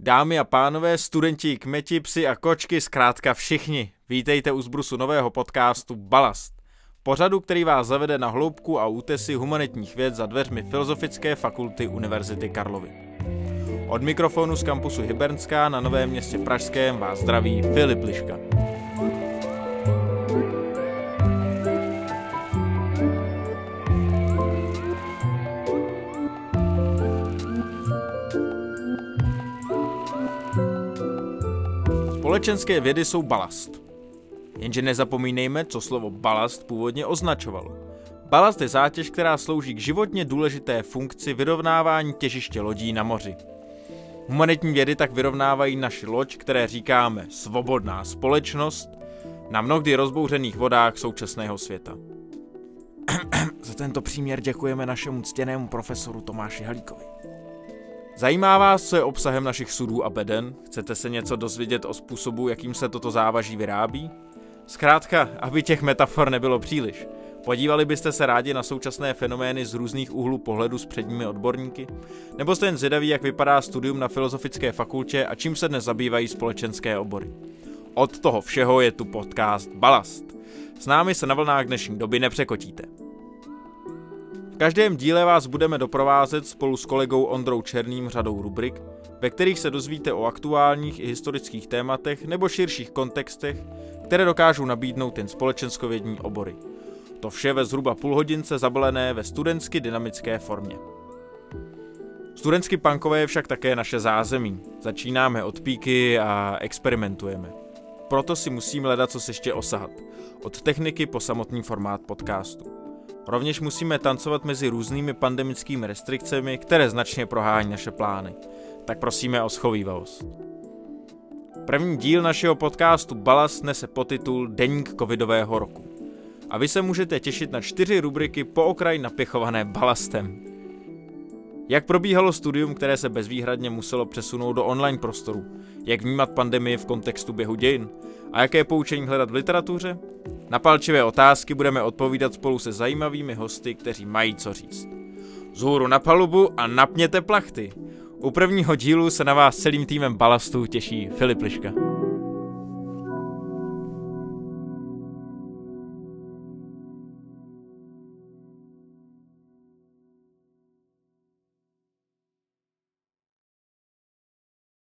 Dámy a pánové, studenti, kmeti, psi a kočky, zkrátka všichni, vítejte u zbrusu nového podcastu Balast. Pořadu, který vás zavede na hloubku a útesy humanitních věd za dveřmi Filozofické fakulty Univerzity Karlovy. Od mikrofonu z kampusu Hybernská na Novém městě Pražském vás zdraví Filip Liška. Společenské vědy jsou balast. Jenže nezapomínejme, co slovo balast původně označovalo. Balast je zátěž, která slouží k životně důležité funkci vyrovnávání těžiště lodí na moři. Humanitní vědy tak vyrovnávají naši loď, které říkáme svobodná společnost, na mnohdy rozbouřených vodách současného světa. Za tento příměr děkujeme našemu ctěnému profesoru Tomáši Halíkovi. Zajímá vás, co je obsahem našich sudů a beden? Chcete se něco dozvědět o způsobu, jakým se toto závaží vyrábí? Zkrátka, aby těch metafor nebylo příliš. Podívali byste se rádi na současné fenomény z různých úhlů pohledu s předními odborníky? Nebo jste jen zvědaví, jak vypadá studium na Filozofické fakultě a čím se dnes zabývají společenské obory? Od toho všeho je tu podcast Balast. S námi se na vlnách dnešní doby nepřekotíte. V každém díle vás budeme doprovázet spolu s kolegou Ondrou Černým řadou rubrik, ve kterých se dozvíte o aktuálních i historických tématech nebo širších kontextech, které dokážou nabídnout jen společenskovědní obory. To vše ve zhruba půlhodince zabalené ve studentsky dynamické formě. Studentsky punkové je však také naše zázemí. Začínáme od píky a experimentujeme. Proto si musím hledat co se ještě osahat. Od techniky po samotný formát podcastu. Rovněž musíme tancovat mezi různými pandemickými restrikcemi, které značně prohání naše plány. Tak prosíme o schovývavost. První díl našeho podcastu Balast nese potitul Deník covidového roku. A vy se můžete těšit na čtyři rubriky po okraji napěchované balastem. Jak probíhalo studium, které se bezvýhradně muselo přesunout do online prostoru? Jak vnímat pandemii v kontextu běhu dějin? A jaké poučení hledat v literatuře? Na palčivé otázky budeme odpovídat spolu se zajímavými hosty, kteří mají co říct. Zhůru na palubu a napněte plachty. U prvního dílu se na vás celým týmem Balastu těší Filip Liška.